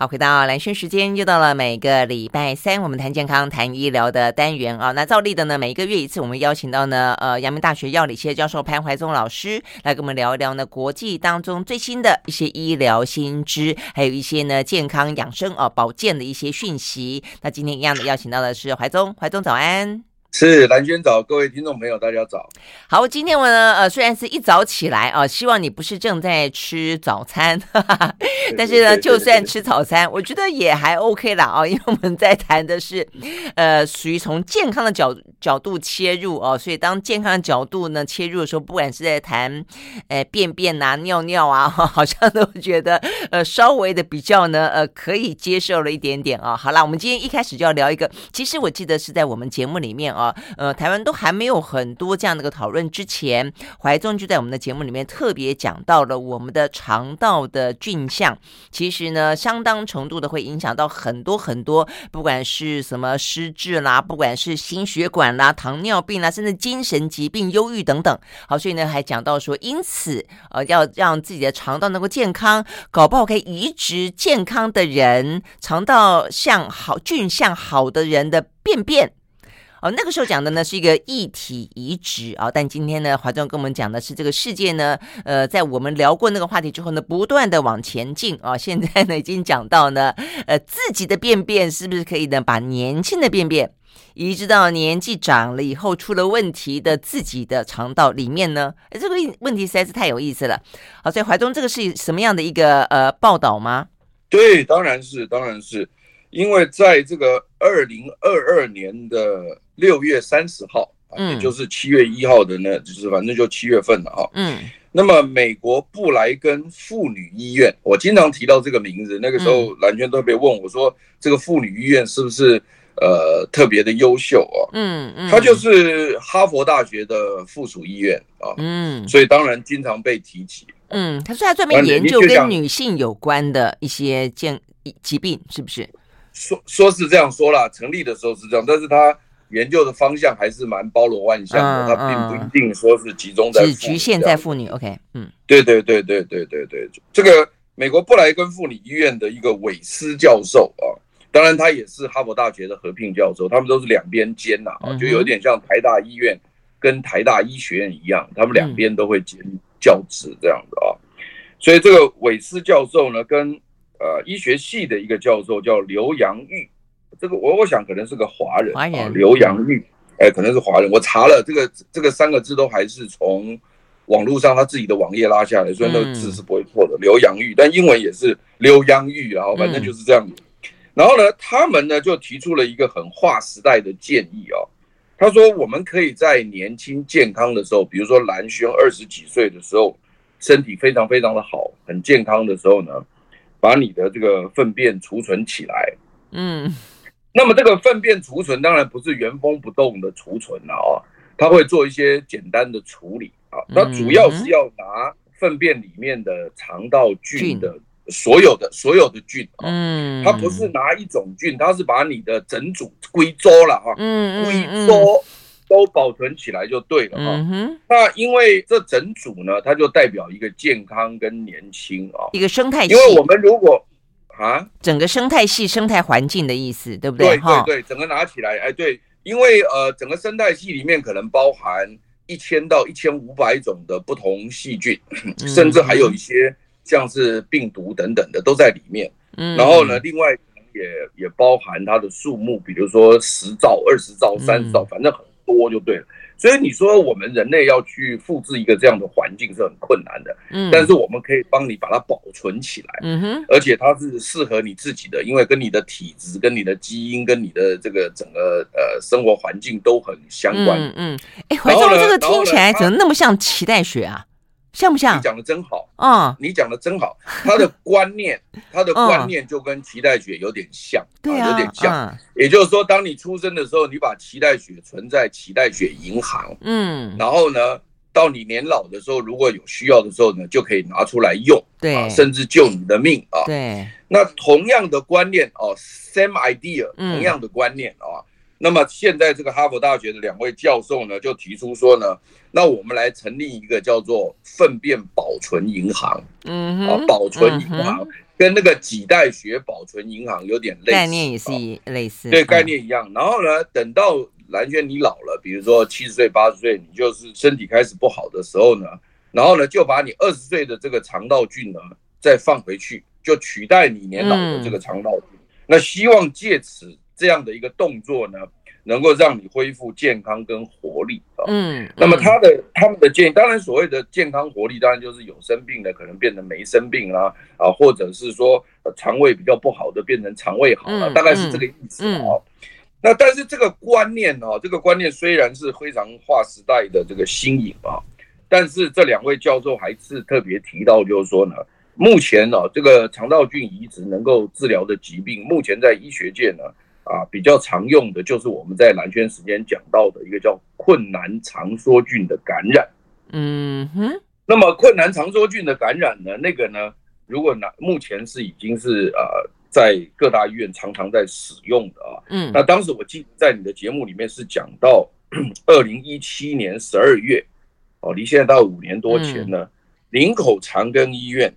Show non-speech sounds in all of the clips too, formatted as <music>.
好，回到兰萱时间，又到了每个礼拜三，我们谈健康、谈医疗的单元啊。那照例的呢，每一个月一次，我们邀请到呢，呃，阳明大学药理系教授潘怀宗老师来跟我们聊一聊呢，国际当中最新的一些医疗新知，还有一些呢健康养生啊、保健的一些讯息。那今天一样的邀请到的是怀宗，怀宗早安。是蓝娟早，各位听众朋友，大家早。好，今天我呢，呃，虽然是一早起来啊，希望你不是正在吃早餐，哈哈，但是呢，就算吃早餐，我觉得也还 OK 啦啊，因为我们在谈的是，呃，属于从健康的角角度切入哦，所以当健康的角度呢切入的时候，不管是在谈，呃，便便啊、尿尿啊，<laughs> 好像都觉得呃稍微的比较呢，呃，可以接受了一点点啊。好啦，我们今天一开始就要聊一个，其实我记得是在我们节目里面啊，呃，台湾都还没有很多这样的一个讨论之前，怀宗就在我们的节目里面特别讲到了我们的肠道的菌相，其实呢，相当程度的会影响到很多很多，不管是什么失智啦，不管是心血管。啦，糖尿病啦，甚至精神疾病、忧郁等等。好，所以呢，还讲到说，因此，呃，要让自己的肠道能够健康，搞不好可以移植健康的人肠道像好、菌相好的人的便便。哦，那个时候讲的呢是一个异体移植啊，但今天呢，怀中跟我们讲的是这个世界呢，呃，在我们聊过那个话题之后呢，不断的往前进啊，现在呢已经讲到呢，呃，自己的便便是不是可以呢，把年轻的便便。移植到年纪长了以后出了问题的自己的肠道里面呢？这个问题实在是太有意思了。好，所以怀中，这个是什么样的一个呃报道吗？对，当然是，当然是，因为在这个二零二二年的六月三十号，嗯，也就是七月一号的呢，就是反正就七月份了哈。嗯，那么美国布莱根妇女医院，我经常提到这个名字，那个时候蓝圈特别问我说，这个妇女医院是不是？呃，特别的优秀啊，嗯嗯，它就是哈佛大学的附属医院啊，嗯，所以当然经常被提起，嗯，他说他专门研究跟女性有关的一些健疾病，是不是？说说是这样说啦，成立的时候是这样，但是他研究的方向还是蛮包罗万象的，他并不一定说是集中在，只局限在妇女，OK，嗯，对对对对对对对，这个美国布莱根妇女医院的一个韦斯教授啊。当然，他也是哈佛大学的合并教授，他们都是两边兼呐，啊，就有点像台大医院跟台大医学院一样，他们两边都会兼教职这样的啊。所以这个韦斯教授呢，跟呃医学系的一个教授叫刘阳玉，这个我我想可能是个华人啊，刘阳玉，哎，可能是华人。我查了这个这个三个字都还是从网络上他自己的网页拉下来，所以那个字是不会错的。刘阳玉，但英文也是刘阳玉，然后反正就是这样。然后呢，他们呢就提出了一个很划时代的建议哦。他说，我们可以在年轻健康的时候，比如说蓝轩二十几岁的时候，身体非常非常的好，很健康的时候呢，把你的这个粪便储存起来。嗯，那么这个粪便储存当然不是原封不动的储存了啊，他会做一些简单的处理啊。那主要是要拿粪便里面的肠道菌的。所有的所有的菌啊，嗯，它不是拿一种菌，它是把你的整组归周了啊，嗯，归州都保存起来就对了哈。嗯，那因为这整组呢，它就代表一个健康跟年轻啊，一个生态系。因为我们如果啊，整个生态系、生态环境的意思，对不对？对对对，整个拿起来，哎，对，因为呃，整个生态系里面可能包含一千到一千五百种的不同细菌，甚至还有一些。像是病毒等等的都在里面，嗯，然后呢，另外也也包含它的数目，比如说十兆、二十兆、三十兆，反正很多就对了。所以你说我们人类要去复制一个这样的环境是很困难的，嗯，但是我们可以帮你把它保存起来，嗯哼，而且它是适合你自己的，因为跟你的体质、跟你的基因、跟你的这个整个呃生活环境都很相关，嗯嗯。哎，怀中这个听起来怎么那么像脐带血啊？像不像？你讲的真好，嗯，你讲的真好。他的观念，<laughs> 他的观念就跟脐带血有点像，对啊，有点像。也就是说，当你出生的时候，你把脐带血存在脐带血银行，嗯，然后呢，到你年老的时候，如果有需要的时候呢，就可以拿出来用，对，甚至救你的命啊。对。那同样的观念哦，same idea，同样的观念啊，那么现在这个哈佛大学的两位教授呢，就提出说呢，那我们来成立一个叫做粪便保存银行，嗯，啊，保存银行跟那个几代学保存银行有点类似，概念也是类似，对，概念一样。然后呢，等到蓝轩你老了，比如说七十岁、八十岁，你就是身体开始不好的时候呢，然后呢，就把你二十岁的这个肠道菌呢再放回去，就取代你年老的这个肠道菌。那希望借此。这样的一个动作呢，能够让你恢复健康跟活力啊。嗯，那么他的他们的建议，当然所谓的健康活力，当然就是有生病的可能变成没生病啦，啊，或者是说肠胃比较不好的变成肠胃好了，大概是这个意思啊。那但是这个观念啊，这个观念虽然是非常划时代的这个新颖啊，但是这两位教授还是特别提到，就是说呢，目前呢，这个肠道菌移植能够治疗的疾病，目前在医学界呢。啊，比较常用的就是我们在蓝轩时间讲到的一个叫困难肠梭菌的感染。嗯哼，那么困难肠梭菌的感染呢，那个呢，如果拿，目前是已经是呃，在各大医院常常在使用的啊。嗯，那当时我记得在你的节目里面是讲到二零一七年十二月，哦，离现在到五年多前呢，林口长庚医院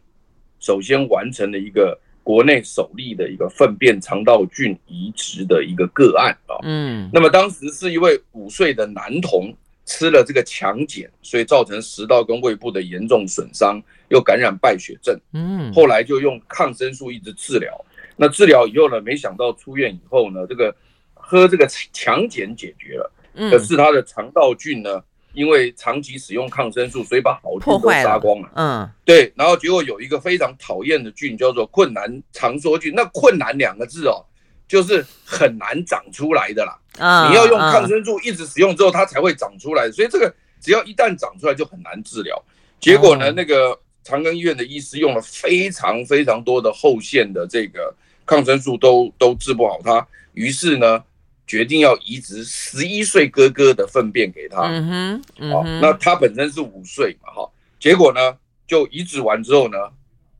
首先完成了一个。国内首例的一个粪便肠道菌移植的一个个案啊，嗯，那么当时是一位五岁的男童吃了这个强碱，所以造成食道跟胃部的严重损伤，又感染败血症，嗯，后来就用抗生素一直治疗，那治疗以后呢，没想到出院以后呢，这个喝这个强碱解决了，可是他的肠道菌呢？因为长期使用抗生素，所以把好菌都杀光了。嗯，对。然后结果有一个非常讨厌的菌，叫做困难肠梭菌。那“困难”两个字哦，就是很难长出来的啦。啊，你要用抗生素一直使用之后，它才会长出来。所以这个只要一旦长出来，就很难治疗。结果呢，那个长庚医院的医师用了非常非常多的后线的这个抗生素，都都治不好它。于是呢。决定要移植十一岁哥哥的粪便给他，嗯哼，嗯哼，好，那他本身是五岁嘛，哈，结果呢，就移植完之后呢，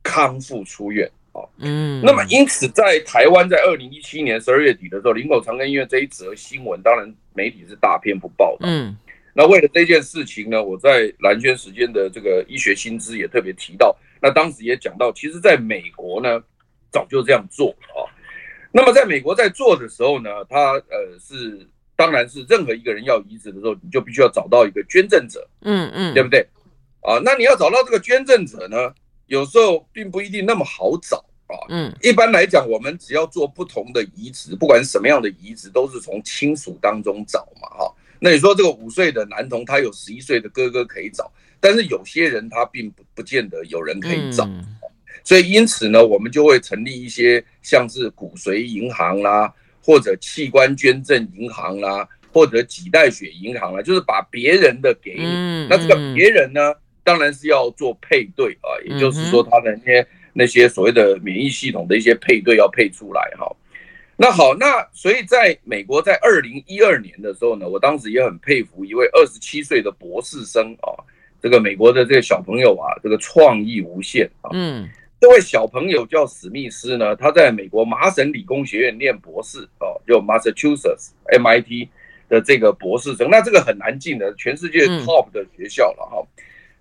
康复出院，好，嗯，那么因此在台湾在二零一七年十二月底的时候，林口长庚医院这一则新闻，当然媒体是大篇不报的，嗯，那为了这件事情呢，我在兰萱时间的这个医学新知也特别提到，那当时也讲到，其实在美国呢，早就这样做了啊。那么在美国在做的时候呢，他呃是，当然是任何一个人要移植的时候，你就必须要找到一个捐赠者，嗯嗯，对不对？啊，那你要找到这个捐赠者呢，有时候并不一定那么好找啊。嗯，一般来讲，我们只要做不同的移植，不管什么样的移植，都是从亲属当中找嘛，哈。那你说这个五岁的男童，他有十一岁的哥哥可以找，但是有些人他并不不见得有人可以找。所以，因此呢，我们就会成立一些像是骨髓银行啦，或者器官捐赠银行啦，或者脐带血银行啦，就是把别人的给你。那这个别人呢，当然是要做配对啊，也就是说，他的那些那些所谓的免疫系统的一些配对要配出来哈。那好，那所以在美国，在二零一二年的时候呢，我当时也很佩服一位二十七岁的博士生啊，这个美国的这个小朋友啊，这个创意无限啊。嗯。这位小朋友叫史密斯呢，他在美国麻省理工学院念博士哦，就 Massachusetts MIT 的这个博士生，那这个很难进的，全世界 top 的学校了哈。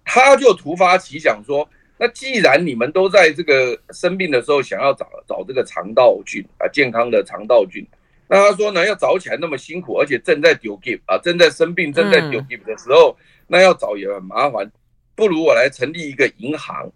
他就突发奇想说，那既然你们都在这个生病的时候想要找找这个肠道菌啊，健康的肠道菌，那他说呢，要找起来那么辛苦，而且正在丢 give 啊，正在生病正在丢 give 的时候，那要找也很麻烦，不如我来成立一个银行。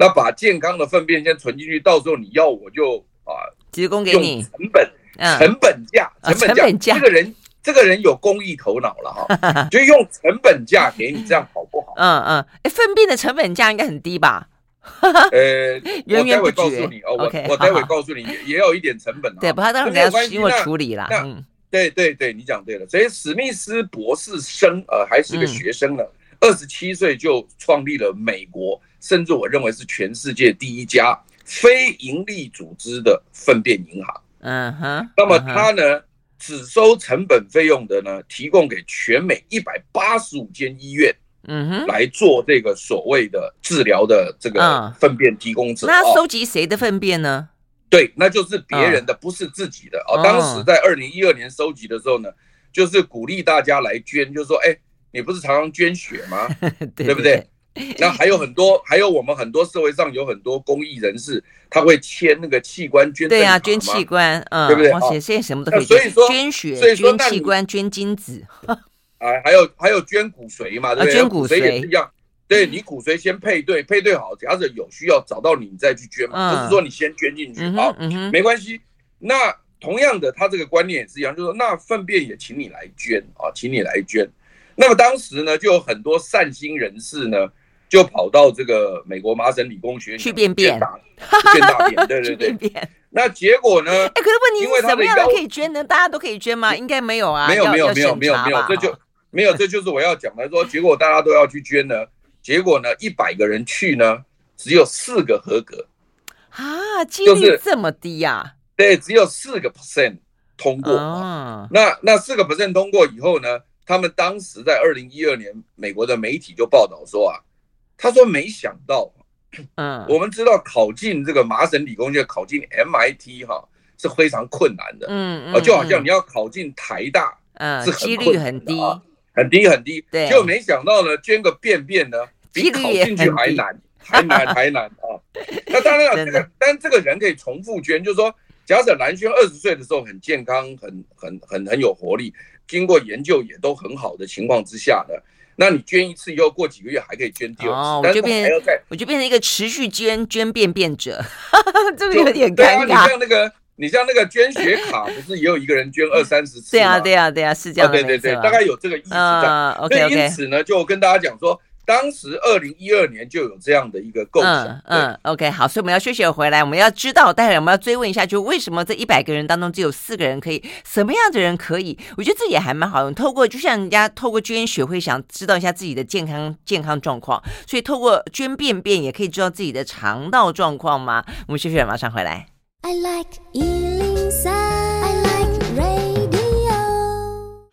那把健康的粪便先存进去，到时候你要我就啊提供给你，成本成本价成本价，这个人这个人有公益头脑了哈，<laughs> 就用成本价给你，这样好不好？嗯嗯，哎，粪便的成本价应该很低吧？<laughs> 呃，<laughs> 我待会告诉你哦，我我待会告诉你，也也有一点成本对，不过当然要经过处理了。嗯，对对对，你讲对了。所以史密斯博士生呃还是个学生呢，二十七岁就创立了美国。甚至我认为是全世界第一家非营利组织的粪便银行。嗯哼。那么它呢，只收成本费用的呢，提供给全美一百八十五间医院。嗯哼。来做这个所谓的治疗的这个粪便提供者。那收集谁的粪便呢？对，那就是别人的，不是自己的哦。当时在二零一二年收集的时候呢，就是鼓励大家来捐，就是说，哎，你不是常常捐血吗？<laughs> 对不对？<laughs> 那还有很多，还有我们很多社会上有很多公益人士，他会签那个器官捐赠。对啊，捐器官，嗯，对不对？现在什么都可以。所以说，捐血、捐器官、捐精子，<laughs> 啊，还有还有捐骨髓嘛，对不对？捐骨髓也是一样。对，你骨髓先配对，配对好，假设有需要找到你，你再去捐嘛，不是说你先捐进去，好，没关系。那同样的，他这个观念也是一样，就是说，那粪便也请你来捐啊，请你来捐。那么当时呢，就有很多善心人士呢。就跑到这个美国麻省理工学院去便便，便大便，对对 <laughs> 对。那结果呢？哎，可是问题是什么样的可以捐呢？大家都可以捐吗？应该没有啊。没有没有没有没有没有，这就没有，这就是我要讲的。说结果大家都要去捐呢，结果呢，一百个人去呢，只有四个合格啊，几率这么低呀？对，只有四个 percent 通过。那那四个 percent 通过以后呢，他们当时在二零一二年，美国的媒体就报道说啊。他说：“没想到，嗯，我们知道考进这个麻省理工学院，考进 MIT 哈是非常困难的，嗯嗯，就好像你要考进台大，嗯，是几率很低，很低很低，对，就没想到呢，捐个便便呢，比考进去还难，还难 <laughs> 还难啊！那当然了，这个但这个人可以重复捐，就是说，假设蓝轩二十岁的时候很健康，很很很很有活力，经过研究也都很好的情况之下呢。”那你捐一次以后，过几个月还可以捐第二次，哦、我就变成我就变成一个持续捐捐便便者，<laughs> 这个有点尴尬。你像那个，你像那个捐血卡，不是也有一个人捐二三十次吗？<laughs> 对啊，对啊，对啊，是这样、哦。对对对，大概有这个意思。嗯，OK OK。因此呢，就跟大家讲说。当时二零一二年就有这样的一个构想。嗯，嗯，OK，好，所以我们要休息回来，我们要知道，待会我们要追问一下，就为什么这一百个人当中只有四个人可以？什么样的人可以？我觉得这也还蛮好用。透过就像人家透过捐血会想知道一下自己的健康健康状况，所以透过捐便便也可以知道自己的肠道状况吗？我们休息马上回来。I like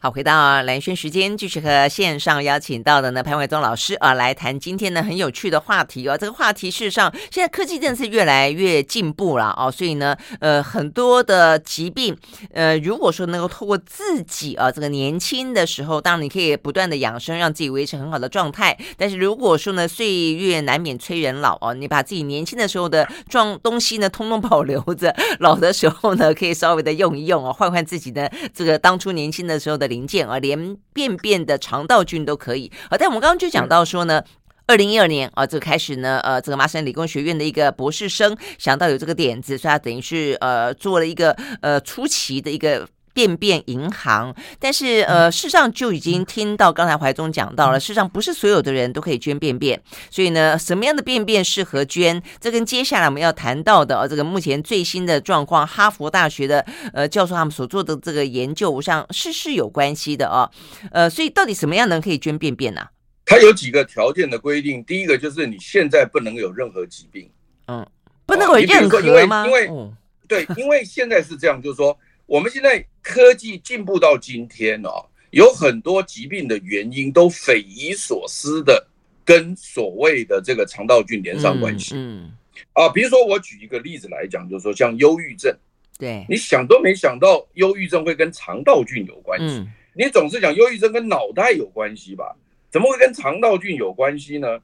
回到蓝轩时间，继续和线上邀请到的呢潘伟宗老师啊来谈今天呢很有趣的话题哦。这个话题事实上现在科技真的是越来越进步了哦，所以呢呃很多的疾病呃如果说能够透过自己啊这个年轻的时候，当然你可以不断的养生，让自己维持很好的状态。但是如果说呢岁月难免催人老哦，你把自己年轻的时候的状东西呢通通保留着，<laughs> 老的时候呢可以稍微的用一用哦，换换自己的这个当初年轻的时候的。零件啊，连便便的肠道菌都可以啊。但我们刚刚就讲到说呢，二零一二年啊，这个开始呢，呃，这个麻省理工学院的一个博士生想到有这个点子，所以他等于是呃做了一个呃初期的一个。便便银行，但是呃，事实上就已经听到刚才怀中讲到了，事实上不是所有的人都可以捐便便，所以呢，什么样的便便适合捐？这跟接下来我们要谈到的，呃，这个目前最新的状况，哈佛大学的呃教授他们所做的这个研究，我想是是有关系的哦。呃，所以到底什么样的人可以捐便便呢？它有几个条件的规定，第一个就是你现在不能有任何疾病，嗯，不能有任何吗？因为因为对，因为现在是这样，就是说。我们现在科技进步到今天哦，有很多疾病的原因都匪夷所思的跟所谓的这个肠道菌连上关系。嗯，啊，比如说我举一个例子来讲，就是说像忧郁症，对，你想都没想到忧郁症会跟肠道菌有关系。你总是讲忧郁症跟脑袋有关系吧？怎么会跟肠道菌有关系呢？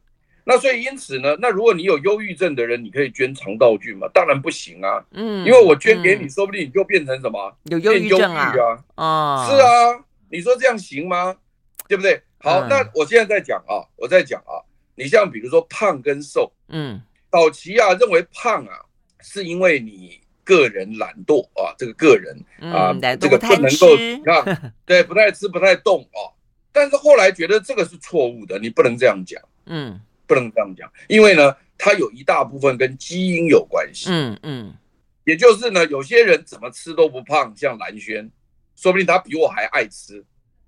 那所以因此呢，那如果你有忧郁症的人，你可以捐肠道菌吗？当然不行啊。嗯，因为我捐给你，说不定你就变成什么？有忧郁症啊？哦，是啊。你说这样行吗？对不对？好，那我现在在讲啊，我在讲啊。你像比如说胖跟瘦，嗯，早期啊认为胖啊是因为你个人懒惰啊，这个个人啊，这个不能够你看，对，不太吃不太动啊。但是后来觉得这个是错误的，你不能这样讲。嗯。不能这样讲，因为呢，它有一大部分跟基因有关系。嗯嗯，也就是呢，有些人怎么吃都不胖，像蓝轩，说不定他比我还爱吃。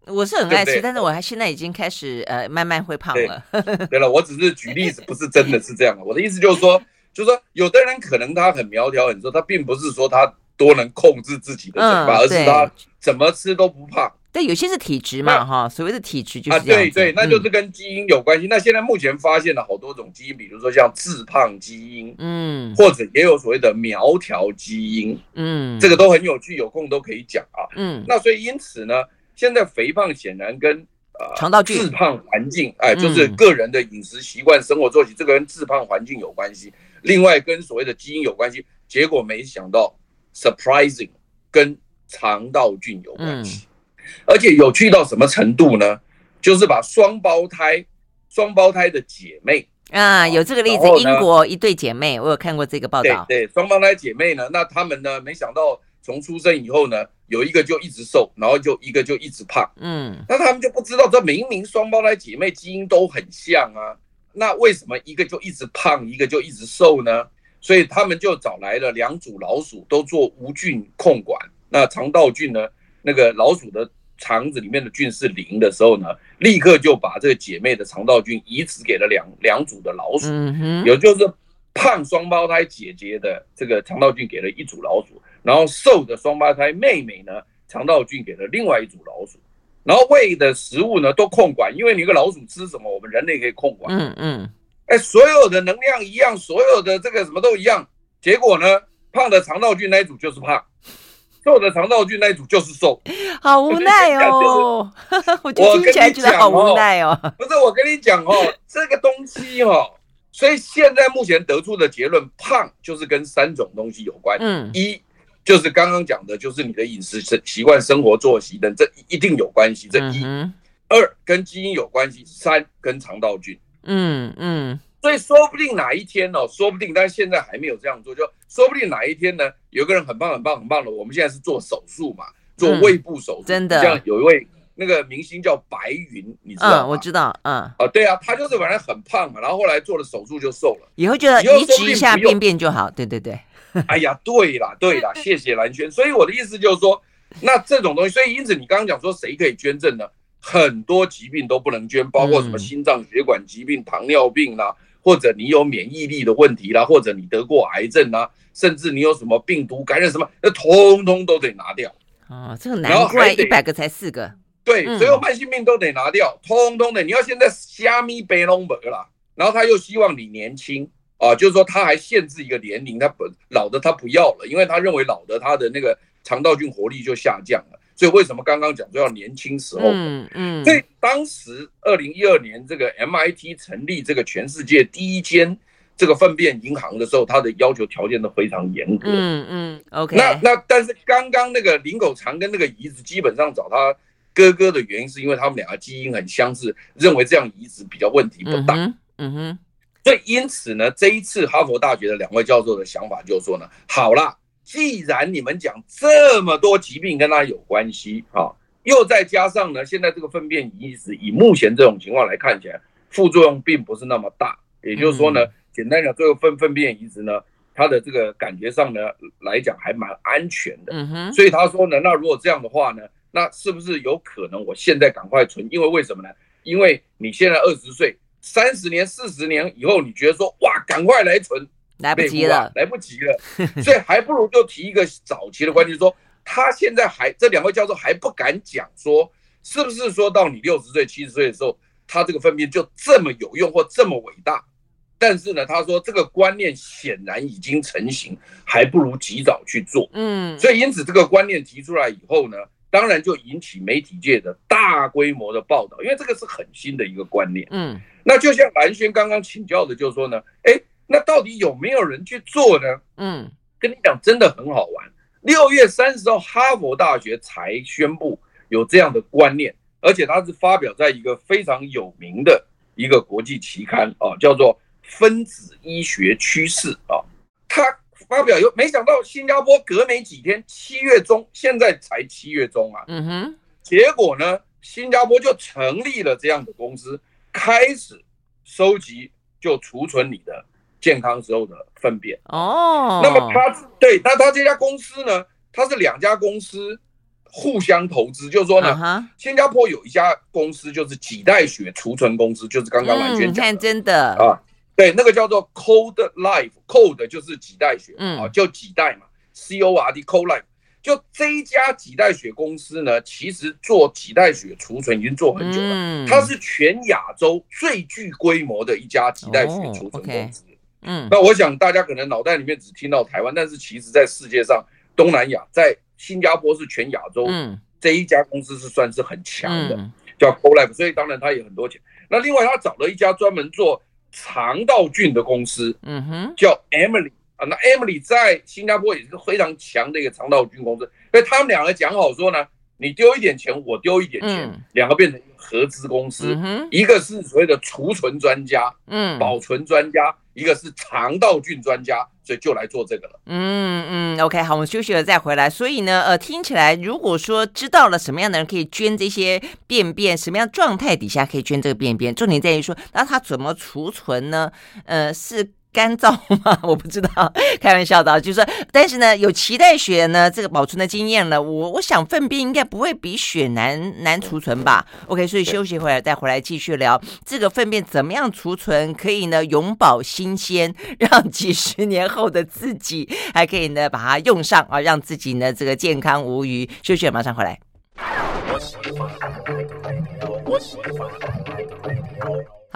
我是很爱吃，对对，但是我还现在已经开始呃慢慢会胖了。对，对了，我只是举例子，不是真的是这样。我的意思就是说，<laughs> 就是说，有的人可能他很苗条很瘦，他并不是说他多能控制自己的嘴巴，嗯、而是他怎么吃都不胖。对，有些是体质嘛，哈，所谓的体质就是啊，对对，那就是跟基因有关系。那现在目前发现了好多种基因，比如说像致胖基因，嗯，或者也有所谓的苗条基因，嗯，这个都很有趣，有空都可以讲啊，嗯。那所以因此呢，现在肥胖显然跟呃肠道菌、致胖环境，哎，就是个人的饮食习惯、生活作息，这个跟致胖环境有关系。另外跟所谓的基因有关系，结果没想到 surprising 跟肠道菌有关系。而且有趣到什么程度呢？就是把双胞胎、双胞胎的姐妹啊，有这个例子，英国一对姐妹，我有看过这个报道。对，双胞胎姐妹呢，那他们呢，没想到从出生以后呢，有一个就一直瘦，然后就一个就一直胖。嗯，那他们就不知道，这明明双胞胎姐妹基因都很像啊，那为什么一个就一直胖，一个就一直瘦呢？所以他们就找来了两组老鼠，都做无菌控管。那肠道菌呢？那个老鼠的肠子里面的菌是零的时候呢，立刻就把这个姐妹的肠道菌移植给了两两组的老鼠，也就是胖双胞胎姐姐的这个肠道菌给了一组老鼠，然后瘦的双胞胎妹妹呢，肠道菌给了另外一组老鼠，然后喂的食物呢都控管，因为你一个老鼠吃什么，我们人类可以控管。嗯嗯，哎，所有的能量一样，所有的这个什么都一样，结果呢，胖的肠道菌那一组就是胖。瘦的肠道菌那一组就是瘦，<laughs> 好无奈哦！<laughs> 我听起来觉得好无奈哦。不是我跟你讲哦，<laughs> 这个东西哦，所以现在目前得出的结论，胖就是跟三种东西有关。嗯，一就是刚刚讲的，就是你的饮食习惯、生活作息等，这一定有关系。这一，二跟基因有关系，三跟肠道菌。嗯嗯。所以说不定哪一天哦，说不定，但是现在还没有这样做，就说不定哪一天呢，有个人很棒很棒很棒的，我们现在是做手术嘛，做胃部手术，嗯，真的，像有一位那个明星叫白云，你知道吗？嗯，我知道，嗯，啊，对啊，他就是本来很胖嘛，然后后来做了手术就瘦了，以后就要移植一下便便就好，对对对。哎呀，对啦对啦，谢谢蓝轩。所以我的意思就是说，那这种东西，所以因此你刚刚讲说谁可以捐赠呢？很多疾病都不能捐，包括什么心脏血管疾病、糖尿病啦。或者你有免疫力的问题啦，或者你得过癌症啦，甚至你有什么病毒感染什么，那通通都得拿掉。哦，这个难怪一百个才四个。对，所有慢性病都得拿掉，通通的。你要现在虾米白龙伯啦，然后他又希望你年轻啊，就是说他还限制一个年龄，他不老的他不要了，因为他认为老的他的那个肠道菌活力就下降了。所以为什么刚刚讲说要年轻时候？嗯嗯。所以当时二零一二年这个 MIT 成立这个全世界第一间这个粪便银行的时候，它的要求条件都非常严格。嗯嗯。OK。那那但是刚刚那个林狗长跟那个移植基本上找他哥哥的原因，是因为他们两个基因很相似，认为这样移植比较问题不大。嗯哼。所以因此呢，这一次哈佛大学的两位教授的想法就是说呢，好了。既然你们讲这么多疾病跟他有关系啊，又再加上呢，现在这个粪便移植以目前这种情况来看起来，副作用并不是那么大。也就是说呢，简单讲，这个粪粪便移植呢，它的这个感觉上呢来讲还蛮安全的。嗯哼。所以他说呢，那如果这样的话呢，那是不是有可能我现在赶快存？因为为什么呢？因为你现在二十岁，三十年、四十年以后，你觉得说哇，赶快来存。来不及了，来不及了，所以还不如就提一个早期的观念，说他现在还这两位教授还不敢讲说，是不是说到你六十岁、七十岁的时候，他这个粪便就这么有用或这么伟大？但是呢，他说这个观念显然已经成型，还不如及早去做。嗯，所以因此这个观念提出来以后呢，当然就引起媒体界的大规模的报道，因为这个是很新的一个观念。嗯，那就像蓝轩刚刚请教的，就是说呢，哎。那到底有没有人去做呢？嗯，跟你讲，真的很好玩。六月三十号，哈佛大学才宣布有这样的观念，而且它是发表在一个非常有名的一个国际期刊啊，叫做《分子医学趋势》啊。它发表有，没想到新加坡隔没几天，七月中，现在才七月中啊。嗯哼，结果呢，新加坡就成立了这样的公司，开始收集就储存你的。健康时候的粪便哦，那么他对，那他这家公司呢，他是两家公司互相投资，就是说呢，新加坡有一家公司就是脐带血储存公司，就是刚刚完全讲的，真的。啊，对，那个叫做 Code Life，Code 就是脐带血，啊，叫脐带嘛，C O R D Code Life，就这一家脐带血公司呢，其实做脐带血储存已经做很久了，嗯、它是全亚洲最具规模的一家脐带血储存公司。哦 okay、嗯，那我想大家可能脑袋里面只听到台湾，但是其实在世界上，东南亚在新加坡是全亚洲这一家公司是算是很强的，嗯、叫 CoLife，所以当然他也很多钱。那另外他找了一家专门做肠道菌的公司，嗯哼，叫 Emily。啊，那 Emily 在新加坡也是个非常强的一个肠道菌公司，所以他们两个讲好说呢，你丢一点钱，我丢一点钱，两个变成合资公司，一个是所谓的储存专家，嗯，保存专家，一个是肠道菌专家，所以就来做这个了。嗯嗯，OK，好，我们休息了再回来。所以呢，呃，听起来如果说知道了什么样的人可以捐这些便便，什么样状态底下可以捐这个便便，重点在于说，那它怎么储存呢？呃，是。干燥吗？<laughs> 我不知道，开玩笑的，就是说，但是呢，有脐带血呢，这个保存的经验了，我我想粪便应该不会比血难难储存吧？OK，所以休息回来再回来继续聊这个粪便怎么样储存，可以呢永葆新鲜，<laughs> 让几十年后的自己还可以呢把它用上啊，让自己呢这个健康无虞。休息，马上回来。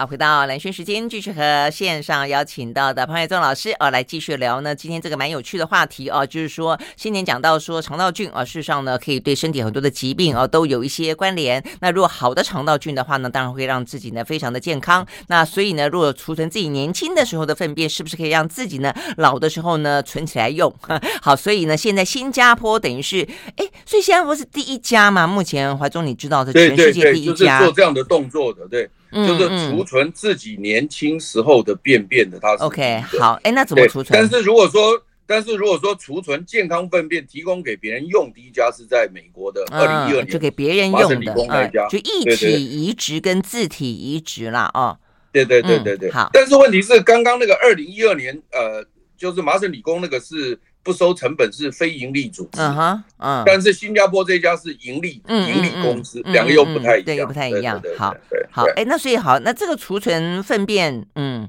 好，回到蓝轩时间，继续和线上邀请到的潘岳宗老师哦，来继续聊呢。今天这个蛮有趣的话题哦，就是说先前讲到说肠道菌啊，事实上呢可以对身体很多的疾病啊都有一些关联。那如果好的肠道菌的话呢，当然会让自己呢非常的健康。那所以呢，如果储存自己年轻的时候的粪便，是不是可以让自己呢老的时候呢存起来用？<laughs> 好，所以呢，现在新加坡等于是哎，所以新加坡是第一家嘛？目前怀宗你知道的全世界第一家做这样的动作的，对。就是储存自己年轻时候的便便的，它是 OK 好，哎，那怎么储存？但是如果说，但是如果说储存健康粪便提供给别人用，第一家是在美国的二零一二年，就给别人用的，嗯，就一体移植跟自体移植啦。哦，对对对对对，好。但是问题是，刚刚那个二零一二年，呃，就是麻省理工那个是。不收成本是非盈利组织，嗯哼，嗯，但是新加坡这家是盈利盈利公司，两个又不太一样，对，又不太一样。好，好，哎，那所以好，那这个储存粪便，嗯，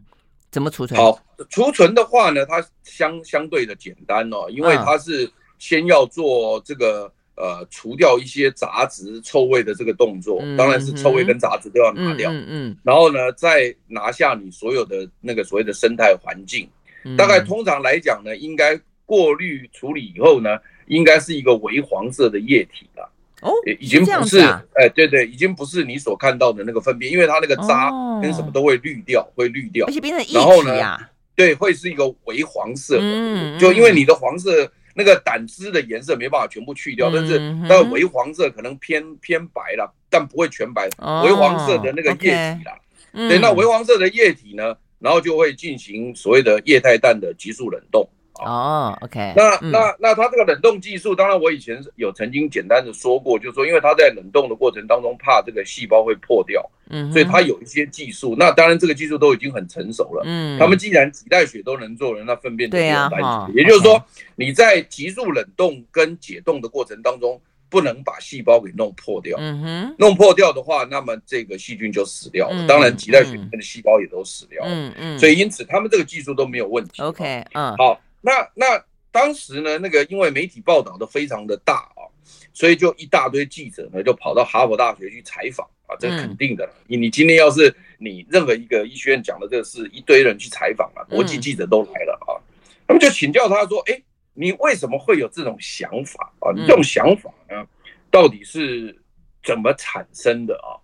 怎么储存？好，储存的话呢，它相相对的简单哦，因为它是先要做这个呃除掉一些杂质、臭味的这个动作，当然是臭味跟杂质都要拿掉，嗯嗯，然后呢，再拿下你所有的那个所谓的生态环境，大概通常来讲呢，应该。过滤处理以后呢，应该是一个微黄色的液体了。哦，已经不是，哎，对对，已经不是你所看到的那个粪便，因为它那个渣跟什么都会滤掉，会滤掉，而且变成液体。然后呢，对，会是一个微黄色的，就因为你的黄色那个胆汁的颜色没办法全部去掉，但是那个微黄色可能偏偏白了，但不会全白，微黄色的那个液体啦。对，那微黄色的液体呢，然后就会进行所谓的液态氮的急速冷冻。哦，OK，那那那它这个冷冻技术，当然我以前有曾经简单的说过，就是说因为它在冷冻的过程当中怕这个细胞会破掉，嗯，所以它有一些技术。那当然这个技术都已经很成熟了，嗯，他们既然脐带血都能做了，那粪便就不用担心。也就是说你在急速冷冻跟解冻的过程当中，不能把细胞给弄破掉，嗯哼，弄破掉的话，那么这个细菌就死掉了。当然脐带血里面的细胞也都死掉了，嗯嗯，所以因此他们这个技术都没有问题。OK，嗯，好。那那当时呢，那个因为媒体报道的非常的大啊，所以就一大堆记者呢就跑到哈佛大学去采访啊，这肯定的。你你今天要是你任何一个医学院讲的这个事，一堆人去采访了，国际记者都来了啊，他们就请教他说，哎，你为什么会有这种想法啊？你这种想法呢，到底是怎么产生的啊？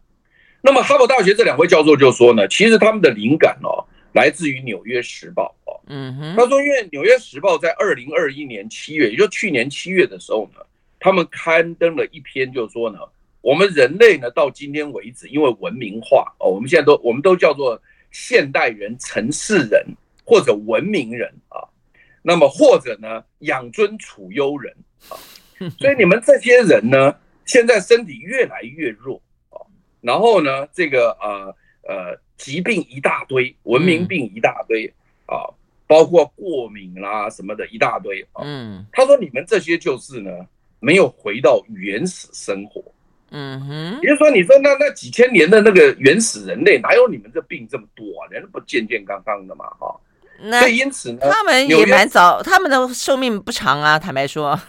那么哈佛大学这两位教授就说呢，其实他们的灵感哦，来自于《纽约时报》。嗯哼，他说，因为《纽约时报》在二零二一年七月，也就去年七月的时候呢，他们刊登了一篇，就是说呢，我们人类呢到今天为止，因为文明化哦，我们现在都我们都叫做现代人、城市人或者文明人啊，那么或者呢养尊处优人啊，<laughs> 所以你们这些人呢，现在身体越来越弱啊，然后呢，这个呃呃疾病一大堆，文明病一大堆啊。包括过敏啦什么的一大堆啊，嗯，他说你们这些就是呢，没有回到原始生活，嗯哼，也就是说，你说那那几千年的那个原始人类哪有你们这病这么多啊？人不健健康康的嘛，哈，所以因此呢，他们也蛮早，他们的寿命不长啊，坦白说，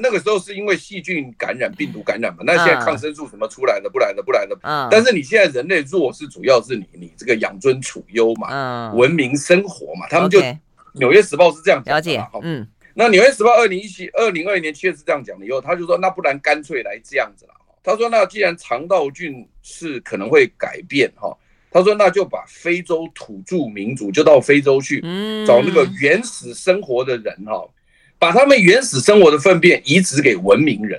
那个时候是因为细菌感染、病毒感染嘛。那现在抗生素什么出来了？不来的，不来的。嗯。但是你现在人类弱是主要是你你这个养尊处优嘛，嗯，文明生活嘛。他们就《纽约时报》是这样讲的。了解。嗯。那《纽约时报》二零一七二零二零年七月是这样讲的，以后他就说，那不然干脆来这样子了。他说，那既然肠道菌是可能会改变哈，他说那就把非洲土著民族就到非洲去，找那个原始生活的人哈。把他们原始生活的粪便移植给文明人，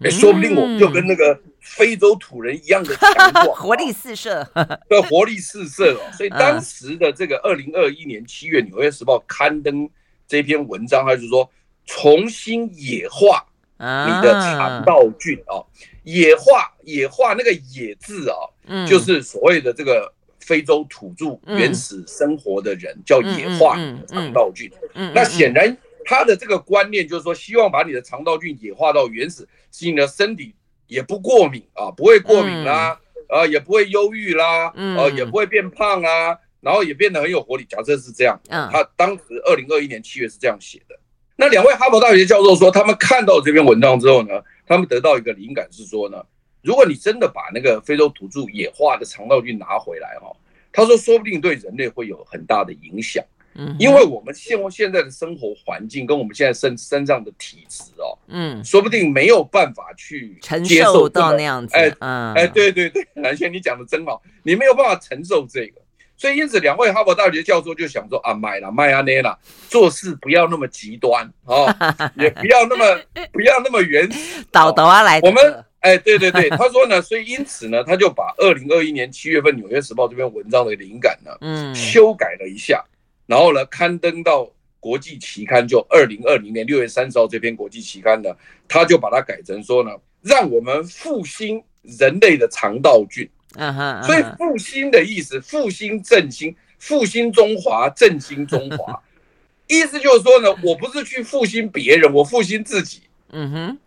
哎，说不定我们就跟那个非洲土人一样的强壮，<laughs> 活力四射，<laughs> 对，活力四射哦。所以当时的这个二零二一年七月，《纽约时报》刊登这篇文章，他就说重新野化你的肠道菌哦，野化野化那个野字啊，就是所谓的这个非洲土著原始生活的人叫野化肠道菌，那显然。他的这个观念就是说，希望把你的肠道菌野化到原始，使你的身体也不过敏啊，不会过敏啦，嗯、呃，也不会忧郁啦，嗯、呃，也不会变胖啊，然后也变得很有活力。假设是这样，嗯，他当时二零二一年七月是这样写的。那两位哈佛大学教授说，他们看到这篇文章之后呢，他们得到一个灵感是说呢，如果你真的把那个非洲土著野化的肠道菌拿回来哈，他说说不定对人类会有很大的影响。嗯，因为我们现现在的生活环境跟我们现在身身上的体质哦，嗯，说不定没有办法去承受到那样子。哎，嗯，哎，对对对，蓝轩你讲的真好，你没有办法承受这个，所以因此两位哈佛大学教授就想说啊，买了麦阿内啦，做事不要那么极端哦，<laughs> 也不要那么不要那么原始，<laughs> 倒倒啊来，我们哎，对对对，<laughs> 他说呢，所以因此呢，他就把二零二一年七月份《纽约时报》这篇文章的灵感呢，嗯，修改了一下。然后呢，刊登到国际期刊，就二零二零年六月三十号这篇国际期刊呢，他就把它改成说呢，让我们复兴人类的肠道菌。嗯哼，所以复兴的意思，复兴振兴，复兴中华，振兴中华，<laughs> 意思就是说呢，我不是去复兴别人，我复兴自己。嗯哼，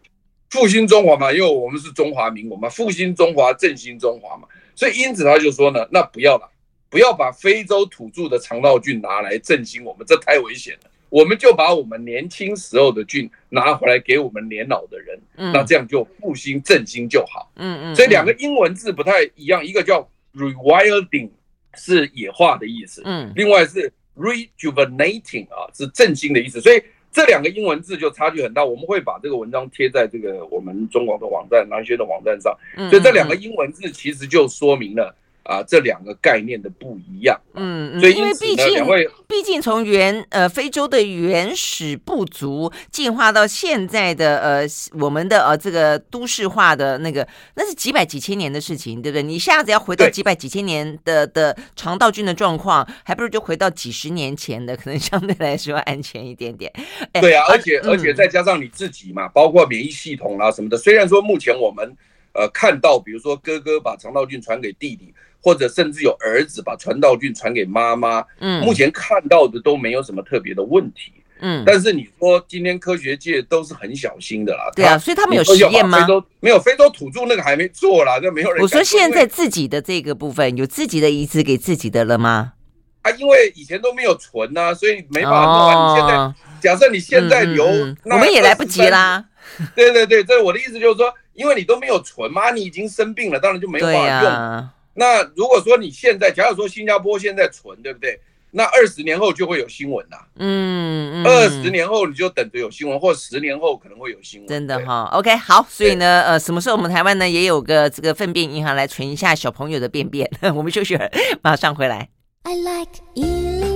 复兴中华嘛，因为我们是中华民国嘛，复兴中华，振兴中华嘛，所以因此他就说呢，那不要了。不要把非洲土著的肠道菌拿来振兴我们，这太危险了。我们就把我们年轻时候的菌拿回来给我们年老的人，嗯、那这样就复兴振兴就好。嗯嗯。所以两个英文字不太一样，一个叫 rewilding 是野化的意思，嗯，另外是 rejuvenating 啊是振兴的意思。所以这两个英文字就差距很大。我们会把这个文章贴在这个我们中广的网站、南轩的网站上。所以这两个英文字其实就说明了。啊，这两个概念的不一样，嗯，所以因为毕竟毕竟从原呃非洲的原始部族进化到现在的呃我们的呃这个都市化的那个，那是几百几千年的事情，对不对？你一下子要回到几百几千年的的肠道菌的状况，还不如就回到几十年前的，<laughs> 可能相对来说安全一点点。对啊，而且、嗯、而且再加上你自己嘛，包括免疫系统啊什么的。虽然说目前我们呃看到，比如说哥哥把肠道菌传给弟弟。或者甚至有儿子把传道菌传给妈妈，嗯，目前看到的都没有什么特别的问题，嗯，但是你说今天科学界都是很小心的啦，对啊，所以他们有实验吗？非洲没有，非洲土著那个还没做啦，就没有人。我说现在自己的这个部分有自己的移植给自己的了吗？啊，因为以前都没有存呐，所以没办法弄啊。你现在假设你现在留，我们也来不及啦。对对对，这是我的意思，就是说，因为你都没有存嘛，你已经生病了，当然就没办法用。那如果说你现在，假如说新加坡现在存，对不对？那二十年后就会有新闻呐。嗯，二十年后你就等着有新闻，或十年后可能会有新闻。真的哈，OK，好。所以呢，呃，什么时候我们台湾呢也有个这个粪便银行来存一下小朋友的便便？<laughs> 我们休息，马上回来。I like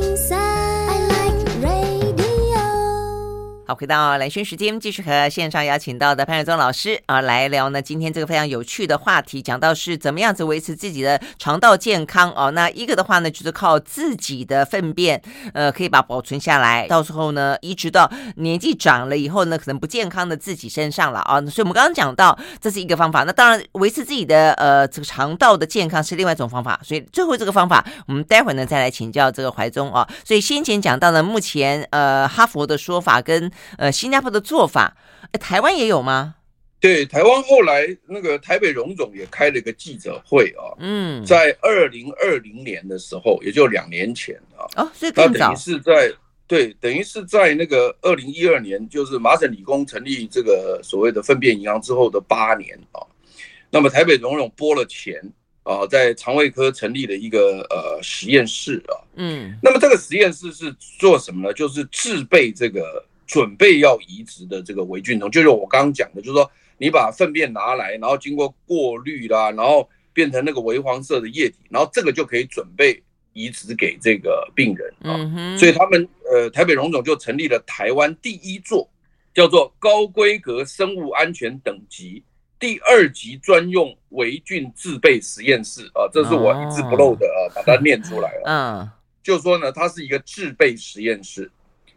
回到蓝轩时间，继续和线上邀请到的潘仁宗老师啊来聊呢。今天这个非常有趣的话题，讲到是怎么样子维持自己的肠道健康哦。那一个的话呢，就是靠自己的粪便，呃，可以把保存下来，到时候呢，移植到年纪长了以后呢，可能不健康的自己身上了啊。所以我们刚刚讲到，这是一个方法。那当然，维持自己的呃这个肠道的健康是另外一种方法。所以最后这个方法，我们待会儿呢再来请教这个怀宗啊。所以先前讲到呢，目前呃哈佛的说法跟呃，新加坡的做法，台湾也有吗？对，台湾后来那个台北荣总也开了一个记者会啊，嗯，在二零二零年的时候，也就两年前啊，哦，所以更早，他等于是在对，等于是在那个二零一二年，就是麻省理工成立这个所谓的粪便银行之后的八年啊，那么台北荣总拨了钱啊，在肠胃科成立了一个呃实验室啊，嗯，那么这个实验室是做什么呢？就是制备这个准备要移植的这个微菌丛，就是我刚刚讲的，就是说你把粪便拿来，然后经过过滤啦，然后变成那个微黄色的液体，然后这个就可以准备。移植给这个病人啊，所以他们呃台北荣总就成立了台湾第一座叫做高规格生物安全等级第二级专用微菌制备实验室啊，这是我一字不漏的啊，把它念出来了。嗯，就是说呢，它是一个制备实验室，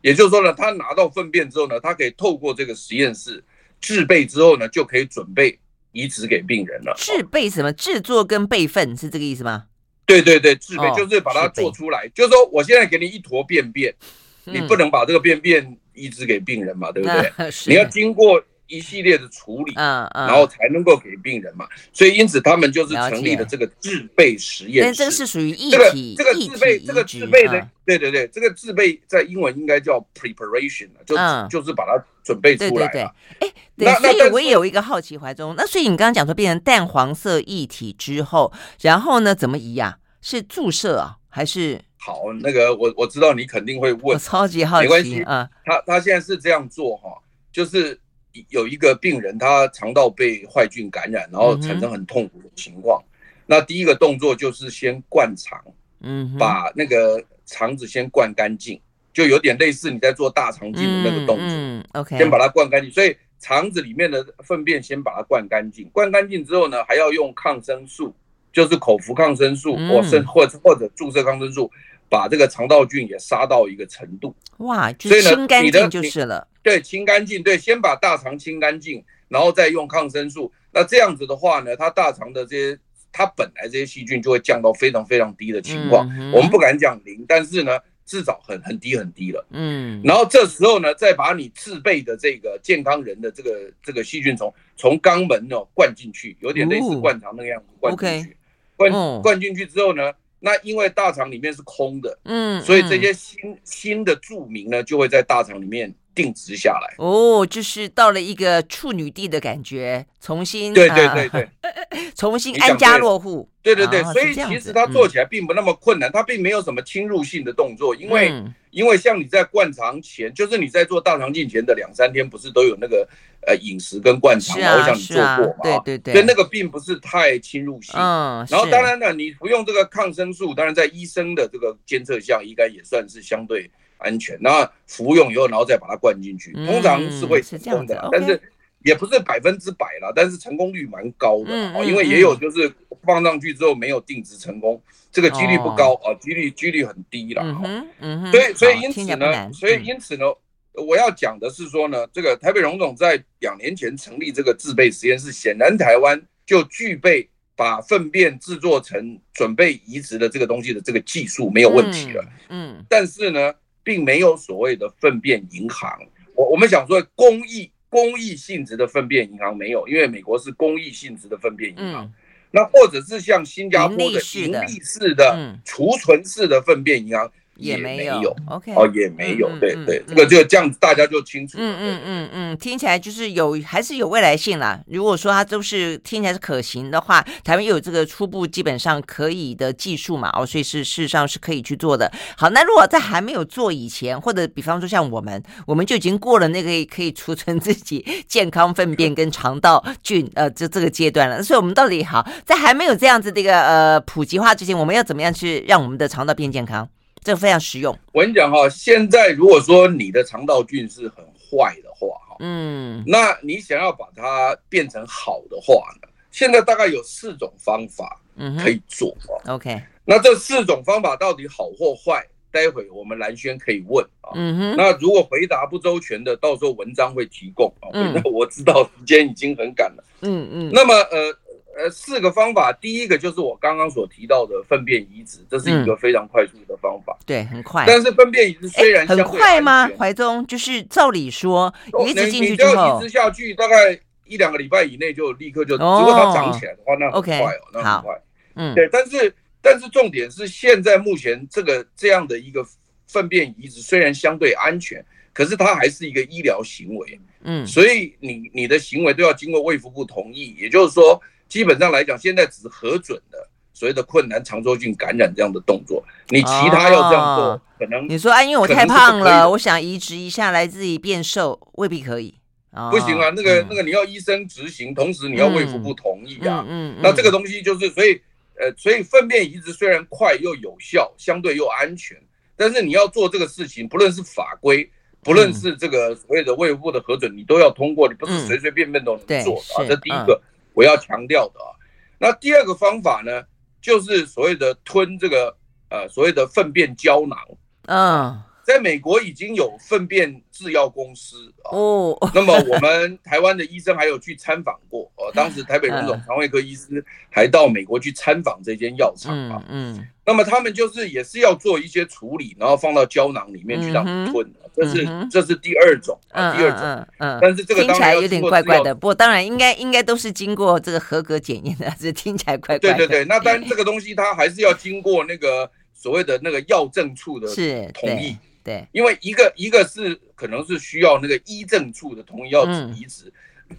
也就是说呢，他拿到粪便之后呢，他可以透过这个实验室制备之后呢，就可以准备移植给病人了。制备什么？制作跟备份是这个意思吗？对对对，制备就是把它做出来，就是说我现在给你一坨便便，<laughs> 你不能把这个便便移植给病人嘛，对不对？<laughs> 你要经过一系列的处理，嗯嗯，然后才能够给病人嘛。所以因此他们就是成立了这个制备实验室。但这个是属于一体，这个制备，这个制备的，对对对，这个制备在英文应该叫 preparation，就就是把它。准备出来了，哎，对，所以我也有一个好奇怀中。那所以你刚刚讲说变成淡黄色液体之后，然后呢，怎么移呀？是注射啊，还是？好，那个我我知道你肯定会问，我超级好奇。没关系啊，他他现在是这样做哈，就是有一个病人他肠道被坏菌感染，然后产生很痛苦的情况。那第一个动作就是先灌肠，嗯，把那个肠子先灌干净。就有点类似你在做大肠镜的那个动作，嗯，OK，先把它灌干净。所以肠子里面的粪便先把它灌干净，灌干净之后呢，还要用抗生素，就是口服抗生素，或甚或者或者注射抗生素，把这个肠道菌也杀到一个程度。哇，所以呢，清干净就是了。对，清干净，对，先把大肠清干净，然后再用抗生素。那这样子的话呢，它大肠的这些，它本来这些细菌就会降到非常非常低的情况。我们不敢讲零，但是呢。至少很很低很低了，嗯，然后这时候呢，再把你自备的这个健康人的这个这个细菌从从肛门哦灌进去，有点类似灌肠那个样子灌进去，灌灌进去之后呢，那因为大肠里面是空的，嗯，所以这些新新的住民呢就会在大肠里面。定植下来。哦，就是到了一个处女地的感觉，重新对对对对，<laughs> 重新安家落户，对对对，所以其实它做起来并不那么困难，它并没有什么侵入性的动作，因为因为像你在灌肠前，就是你在做大肠镜前的两三天，不是都有那个呃饮食跟灌肠吗？我想你做过嘛，对对对，所以那个并不是太侵入性，嗯，然后当然了，你不用这个抗生素，当然在医生的这个监测下，应该也算是相对。安全，那服用以后，然后再把它灌进去，通常是会成功的，但是也不是百分之百啦，但是成功率蛮高的啊，因为也有就是放上去之后没有定植成功，这个几率不高啊，几率几率很低了。嗯嗯，所以所以因此呢，所以因此呢，我要讲的是说呢，这个台北荣总在两年前成立这个制备实验室，显然台湾就具备把粪便制作成准备移植的这个东西的这个技术没有问题了。嗯，但是呢。并没有所谓的粪便银行，我我们想说公益公益性质的粪便银行没有，因为美国是公益性质的粪便银行，那或者是像新加坡的盈利式的。储存式的粪便银行。也没有，OK，哦，也没有，对对，这个就这样子，大家就清楚。嗯嗯嗯嗯，听起来就是有，还是有未来性啦。如果说它都是听起来是可行的话，台湾又有这个初步基本上可以的技术嘛，哦，所以是事实上是可以去做的。好，那如果在还没有做以前，或者比方说像我们，我们就已经过了那个可以储存自己 <laughs> 健康粪便跟肠道菌呃这这个阶段了。所以我们到底好在还没有这样子的一个呃普及化之前，我们要怎么样去让我们的肠道变健康？这个非常实用。我跟你讲哈，现在如果说你的肠道菌是很坏的话，哈，嗯，那你想要把它变成好的话呢，现在大概有四种方法可以做。OK，那这四种方法到底好或坏？待会我们兰轩可以问啊。嗯哼，那如果回答不周全的，到时候文章会提供啊。那 <laughs> 我知道时间已经很赶了。嗯嗯，那么呃。呃，四个方法，第一个就是我刚刚所提到的粪便移植，这是一个非常快速的方法。对，很快。但是粪便移植虽然很快吗？怀中就是照理说，移植进去之后，移植下去大概一两个礼拜以内就立刻就，如果它长起来的话，那很快哦，那很快。嗯，对。但是但是重点是，现在目前这个这样的一个粪便移植虽然相对安全，可是它还是一个医疗行为。嗯，所以你你的行为都要经过卫福部同意，也就是说，基本上来讲，现在只核准的所谓的困难肠轴菌感染这样的动作，你其他要这样做，哦、可能你说啊，因为我太胖了，我想移植一下来自己变瘦，未必可以。哦、不行啊，那个、嗯、那个你要医生执行，同时你要卫福部同意啊。嗯，嗯，嗯，那这个东西就是，所以呃，所以粪便移植虽然快又有效，相对又安全，但是你要做这个事情，不论是法规。不论是这个所谓的卫福部的核准，你都要通过，你不是随随便便都能做的啊。这第一个我要强调的啊。那第二个方法呢，就是所谓的吞这个呃所谓的粪便胶囊。嗯，在美国已经有粪便制药公司哦。那么我们台湾的医生还有去参访过哦。<laughs> 当时台北荣总肠胃科医师还到美国去参访这间药厂啊。嗯。那么他们就是也是要做一些处理，然后放到胶囊里面去让你吞。这是这是第二种，第二种，嗯，但是这个听起来有点怪怪的。不过当然应该应该都是经过这个合格检验的，这听起来怪怪的。对对对，那当然这个东西它还是要经过那个所谓的那个药政处的同意，对，因为一个一个是可能是需要那个医政处的同意要移植，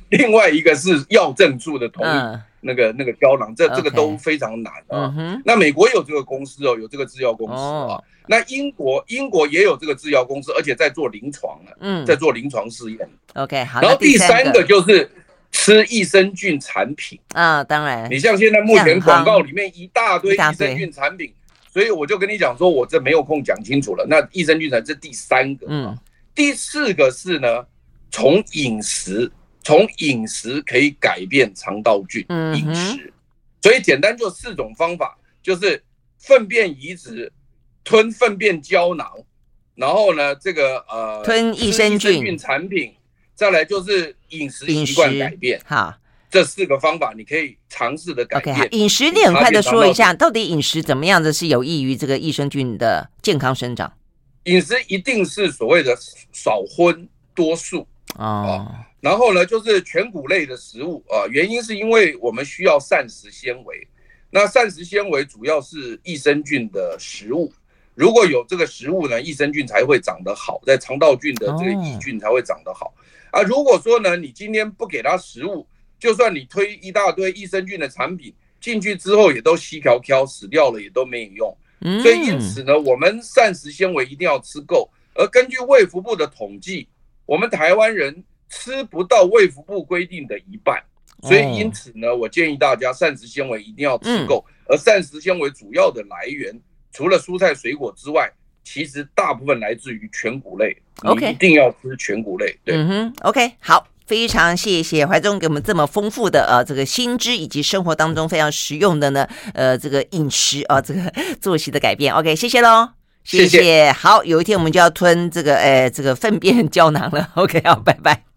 另外一个是药政处的同意。那个那个胶囊，这这个都非常难啊。那美国有这个公司哦，有这个制药公司啊。那英国英国也有这个制药公司，而且在做临床了，嗯，在做临床试验。OK，好。然后第三个就是吃益生菌产品啊，当然。你像现在目前广告里面一大堆益生菌产品，所以我就跟你讲说，我这没有空讲清楚了。那益生菌产这第三个，嗯，第四个是呢，从饮食。从饮食可以改变肠道菌饮食，所以简单就四种方法，就是粪便移植、吞粪便胶囊，然后呢，这个呃吞益生菌产品，再来就是饮食习惯改变。好，这四个方法你可以尝试的改变。Okay, 饮食你很快的说一下，到底饮食怎么样的是有益于这个益生菌的健康生长？饮食一定是所谓的少荤多素哦。然后呢，就是全谷类的食物啊，原因是因为我们需要膳食纤维，那膳食纤维主要是益生菌的食物，如果有这个食物呢，益生菌才会长得好，在肠道菌的这个益菌才会长得好啊。如果说呢，你今天不给它食物，就算你推一大堆益生菌的产品进去之后，也都稀条条死掉了，也都没有用。所以因此呢，我们膳食纤维一定要吃够，而根据卫福部的统计，我们台湾人。吃不到卫福部规定的一半，所以因此呢，我建议大家膳食纤维一定要吃够。而膳食纤维主要的来源，除了蔬菜水果之外，其实大部分来自于全谷类。你一定要吃全谷类。对，嗯哼，OK，好，非常谢谢怀中给我们这么丰富的呃这个新知，以及生活当中非常实用的呢呃这个饮食啊、呃、这个作息的改变。OK，谢谢喽。谢谢，好，有一天我们就要吞这个，呃，这个粪便胶囊了。<laughs> OK，好，拜拜。